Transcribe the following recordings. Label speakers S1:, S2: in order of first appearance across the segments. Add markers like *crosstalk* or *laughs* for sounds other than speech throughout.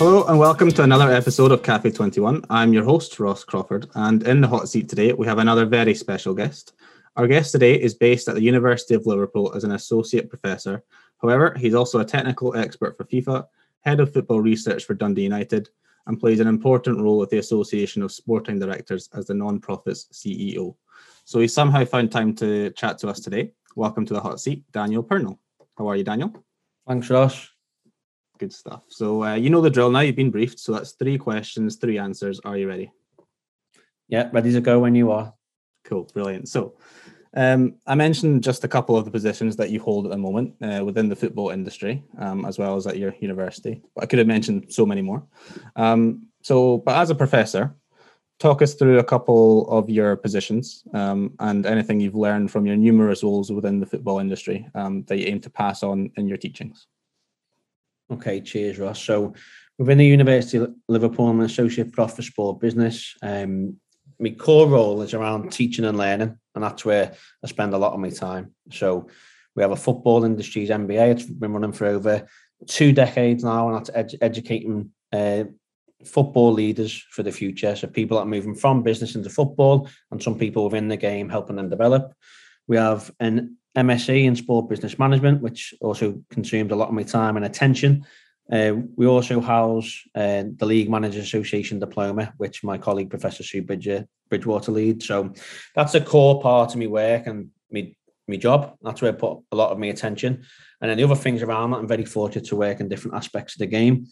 S1: Hello and welcome to another episode of Cafe 21. I'm your host, Ross Crawford, and in the hot seat today we have another very special guest. Our guest today is based at the University of Liverpool as an associate professor. However, he's also a technical expert for FIFA, head of football research for Dundee United, and plays an important role with the Association of Sporting Directors as the non-profit's CEO. So he somehow found time to chat to us today. Welcome to the hot seat, Daniel Parnell. How are you, Daniel?
S2: Thanks, Ross.
S1: Good stuff. So uh, you know the drill now. You've been briefed. So that's three questions, three answers. Are you ready?
S2: Yeah, ready to go when you are.
S1: Cool, brilliant. So um, I mentioned just a couple of the positions that you hold at the moment uh, within the football industry, um, as well as at your university. But I could have mentioned so many more. Um, so, but as a professor, talk us through a couple of your positions um, and anything you've learned from your numerous roles within the football industry um, that you aim to pass on in your teachings.
S2: Okay, cheers, Ross. So within the University of Liverpool, I'm an associate prof for sport business. Um, my core role is around teaching and learning, and that's where I spend a lot of my time. So we have a football industries MBA. It's been running for over two decades now, and that's ed- educating uh, football leaders for the future. So people that are moving from business into football, and some people within the game helping them develop. We have an MSc in sport business management, which also consumed a lot of my time and attention. Uh, we also house uh, the League Managers Association diploma, which my colleague Professor Sue Bridger, Bridgewater leads. So that's a core part of my work and my, my job. That's where I put a lot of my attention. And then the other things around that, I'm very fortunate to work in different aspects of the game.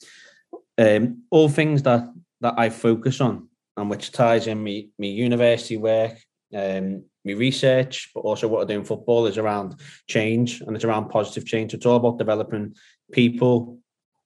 S2: Um, all things that that I focus on and which ties in me, me university work, um, my research, but also what I do in football is around change and it's around positive change. It's all about developing people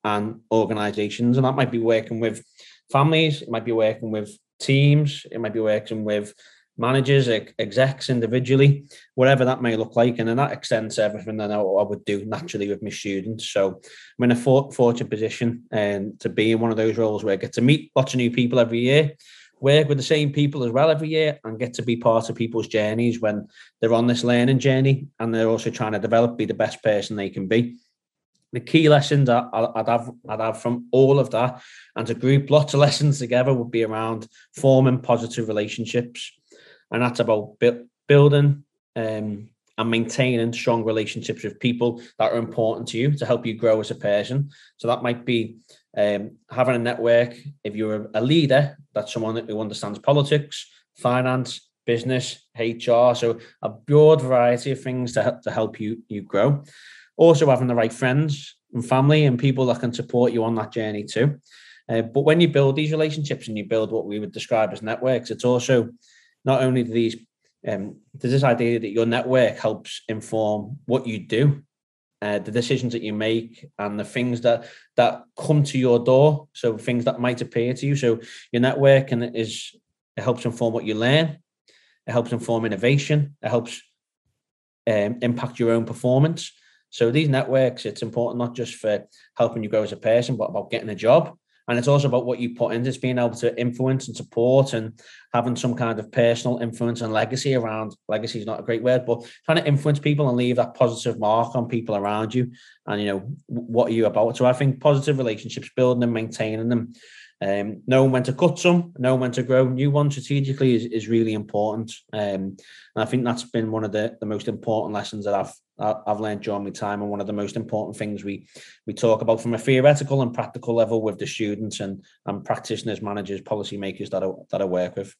S2: and organizations. And that might be working with families, it might be working with teams, it might be working with managers, execs individually, whatever that may look like. And then that extends everything that I, would do naturally with my students. So I'm in a fortunate position and um, to be in one of those roles where I get to meet lots of new people every year work with the same people as well every year and get to be part of people's journeys when they're on this learning journey and they're also trying to develop, be the best person they can be. The key lessons I'd have, I'd have from all of that and to group lots of *laughs* lessons together would be around forming positive relationships. And that's about building um, and maintaining strong relationships with people that are important to you to help you grow as a person. So that might be um, having a network, if you're a leader, that's someone who understands politics, finance, business, HR. So a broad variety of things to, to help you you grow. Also having the right friends and family and people that can support you on that journey too. Uh, but when you build these relationships and you build what we would describe as networks, it's also not only these um, there's this idea that your network helps inform what you do uh, the decisions that you make and the things that that come to your door. So things that might appear to you. So your network and is it helps inform what you learn. It helps inform innovation. It helps um, impact your own performance. So these networks it's important not just for helping you grow as a person but about getting a job and it's also about what you put into it's being able to influence and support and having some kind of personal influence and legacy around legacy is not a great word but trying to influence people and leave that positive mark on people around you and you know what are you about so i think positive relationships building and maintaining them um, knowing when to cut some, knowing when to grow new ones strategically is, is really important. Um, and I think that's been one of the, the most important lessons that I've I've learned during my time, and one of the most important things we we talk about from a theoretical and practical level with the students and and practitioners, managers, policymakers that I, that I work with.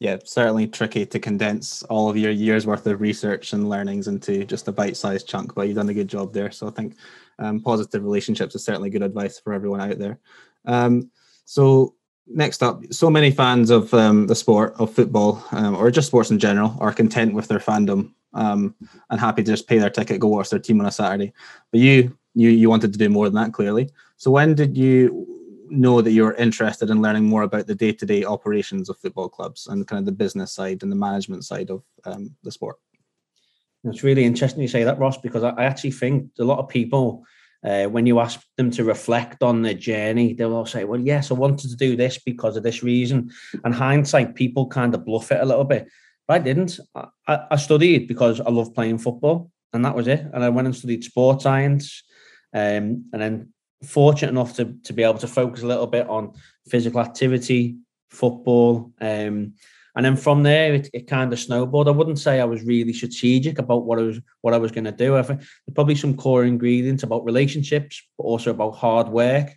S1: Yeah, certainly tricky to condense all of your years worth of research and learnings into just a bite-sized chunk, but you've done a good job there. So I think um, positive relationships is certainly good advice for everyone out there. Um, so next up, so many fans of um, the sport of football um, or just sports in general are content with their fandom um, and happy to just pay their ticket, go watch their team on a Saturday. But you, you, you wanted to do more than that, clearly. So when did you know that you were interested in learning more about the day-to-day operations of football clubs and kind of the business side and the management side of um, the sport?
S2: It's really interesting you say that, Ross, because I actually think a lot of people, uh, when you ask them to reflect on their journey, they'll all say, "Well, yes, I wanted to do this because of this reason." And hindsight, people kind of bluff it a little bit. I didn't. I, I studied because I love playing football, and that was it. And I went and studied sports science, um, and then fortunate enough to, to be able to focus a little bit on physical activity, football. Um, and then from there, it, it kind of snowballed. I wouldn't say I was really strategic about what I was what I was going to do. I think there's probably some core ingredients about relationships, but also about hard work,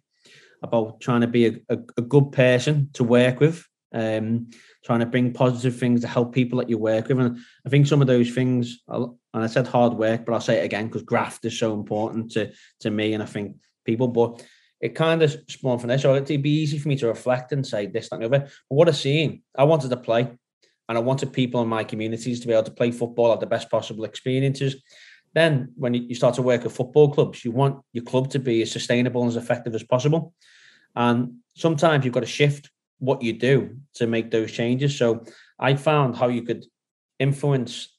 S2: about trying to be a, a, a good person to work with, um, trying to bring positive things to help people that you work with. And I think some of those things, and I said hard work, but I'll say it again because graft is so important to to me, and I think people. But it kind of spawned from this. So it'd be easy for me to reflect and say this, that, and the other. But what I seen, I wanted to play, and I wanted people in my communities to be able to play football, have the best possible experiences. Then, when you start to work at football clubs, you want your club to be as sustainable and as effective as possible. And sometimes you've got to shift what you do to make those changes. So I found how you could influence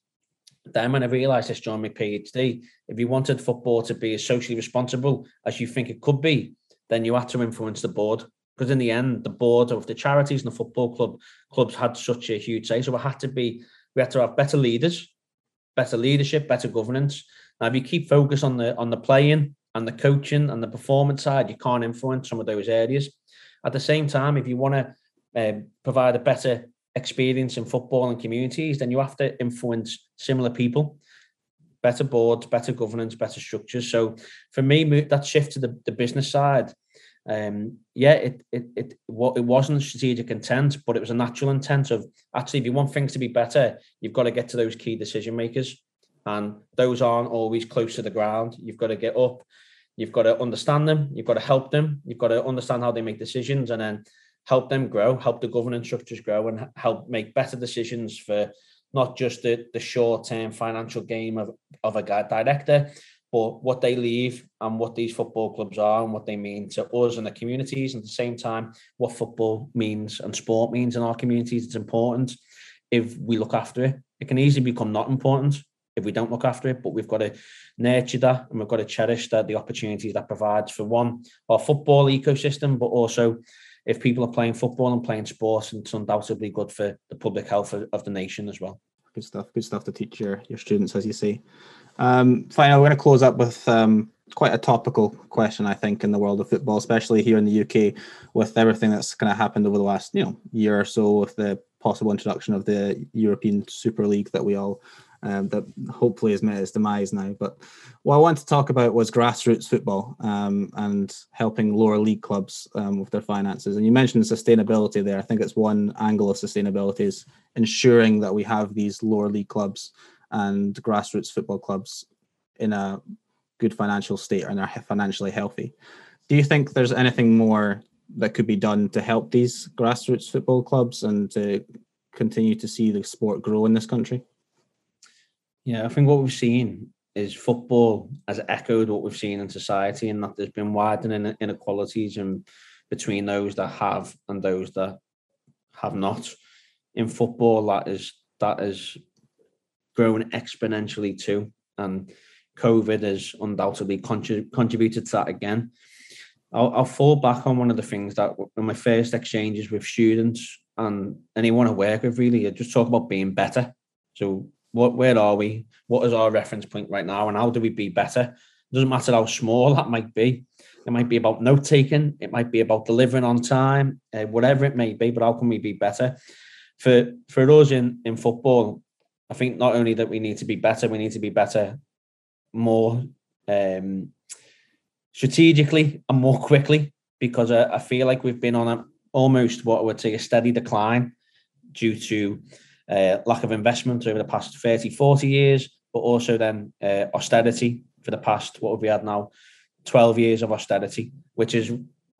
S2: them, and I realised this during my PhD. If you wanted football to be as socially responsible as you think it could be, then you had to influence the board. Because in the end, the board of the charities and the football club clubs had such a huge say. So it had to be, we had to have better leaders, better leadership, better governance. Now, if you keep focus on the on the playing and the coaching and the performance side, you can't influence some of those areas. At the same time, if you want to um, provide a better experience in football and communities, then you have to influence similar people better boards, better governance, better structures. So for me, that shift to the, the business side, um, yeah, it it it what it wasn't strategic intent, but it was a natural intent of actually, if you want things to be better, you've got to get to those key decision makers, and those aren't always close to the ground. You've got to get up, you've got to understand them, you've got to help them, you've got to understand how they make decisions, and then help them grow, help the governance structures grow, and help make better decisions for not just the, the short term financial game of, of a director, but what they leave and what these football clubs are and what they mean to us and the communities. And at the same time, what football means and sport means in our communities. It's important if we look after it. It can easily become not important if we don't look after it, but we've got to nurture that and we've got to cherish that the opportunities that provides for one, our football ecosystem, but also if people are playing football and playing sports, it's undoubtedly good for the public health of, of the nation as well.
S1: Good stuff. Good stuff to teach your your students, as you say. Um, finally, we're going to close up with um, quite a topical question, I think, in the world of football, especially here in the UK, with everything that's kind of happened over the last you know year or so, with the possible introduction of the European Super League that we all um, that hopefully has met its demise now. But what I want to talk about was grassroots football um, and helping lower league clubs um, with their finances. And you mentioned sustainability there. I think it's one angle of sustainability is ensuring that we have these lower league clubs and grassroots football clubs in a good financial state and are financially healthy. Do you think there's anything more that could be done to help these grassroots football clubs and to continue to see the sport grow in this country?
S2: Yeah, I think what we've seen is football has echoed what we've seen in society, and that there's been widening inequalities and between those that have and those that have not. In football, that is that is grown exponentially too, and COVID has undoubtedly contrib- contributed to that again. I'll, I'll, fall back on one of the things that in my first exchanges with students and anyone I work with, really, I just talk about being better. So what where are we? What is our reference point right now, and how do we be better? It doesn't matter how small that might be. It might be about note taking. It might be about delivering on time. Uh, whatever it may be, but how can we be better? For for us in in football, I think not only that we need to be better, we need to be better more um, strategically and more quickly because I, I feel like we've been on a almost what I would say a steady decline due to uh, lack of investment over the past 30, 40 years, but also then uh, austerity for the past, what have we had now? 12 years of austerity, which has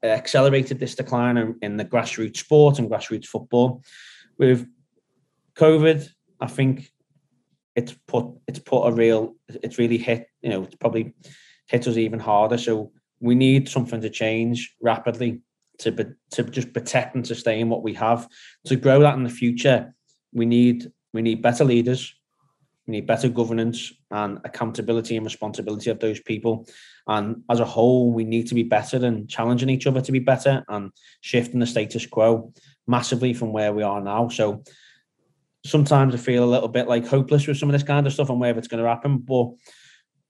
S2: accelerated this decline in, in the grassroots sport and grassroots football. With COVID, I think it's put it's put a real it's really hit you know it's probably hit us even harder. So we need something to change rapidly to to just protect and sustain what we have to grow that in the future we need we need better leaders we need better governance and accountability and responsibility of those people and as a whole we need to be better and challenging each other to be better and shifting the status quo massively from where we are now so sometimes i feel a little bit like hopeless with some of this kind of stuff and where it's going to happen but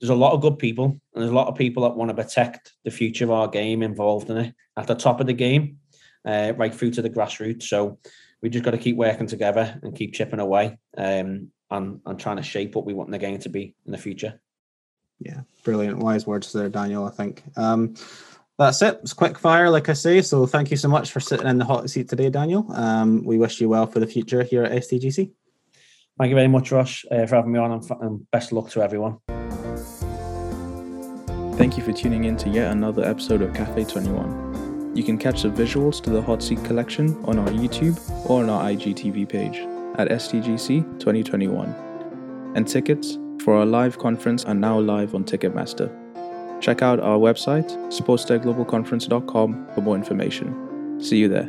S2: there's a lot of good people, and there's a lot of people that want to protect the future of our game involved in it at the top of the game, uh, right through to the grassroots. So we just got to keep working together and keep chipping away um, and, and trying to shape what we want the game to be in the future.
S1: Yeah, brilliant. Wise words there, Daniel, I think. Um, that's it. It's quick fire, like I say. So thank you so much for sitting in the hot seat today, Daniel. Um, we wish you well for the future here at STGC.
S2: Thank you very much, Ross, uh, for having me on, and, and best luck to everyone.
S3: Thank you for tuning in to yet another episode of Cafe 21. You can catch the visuals to the Hot Seat collection on our YouTube or on our IGTV page at STGC 2021. And tickets for our live conference are now live on Ticketmaster. Check out our website, sportstechglobalconference.com, for more information. See you there.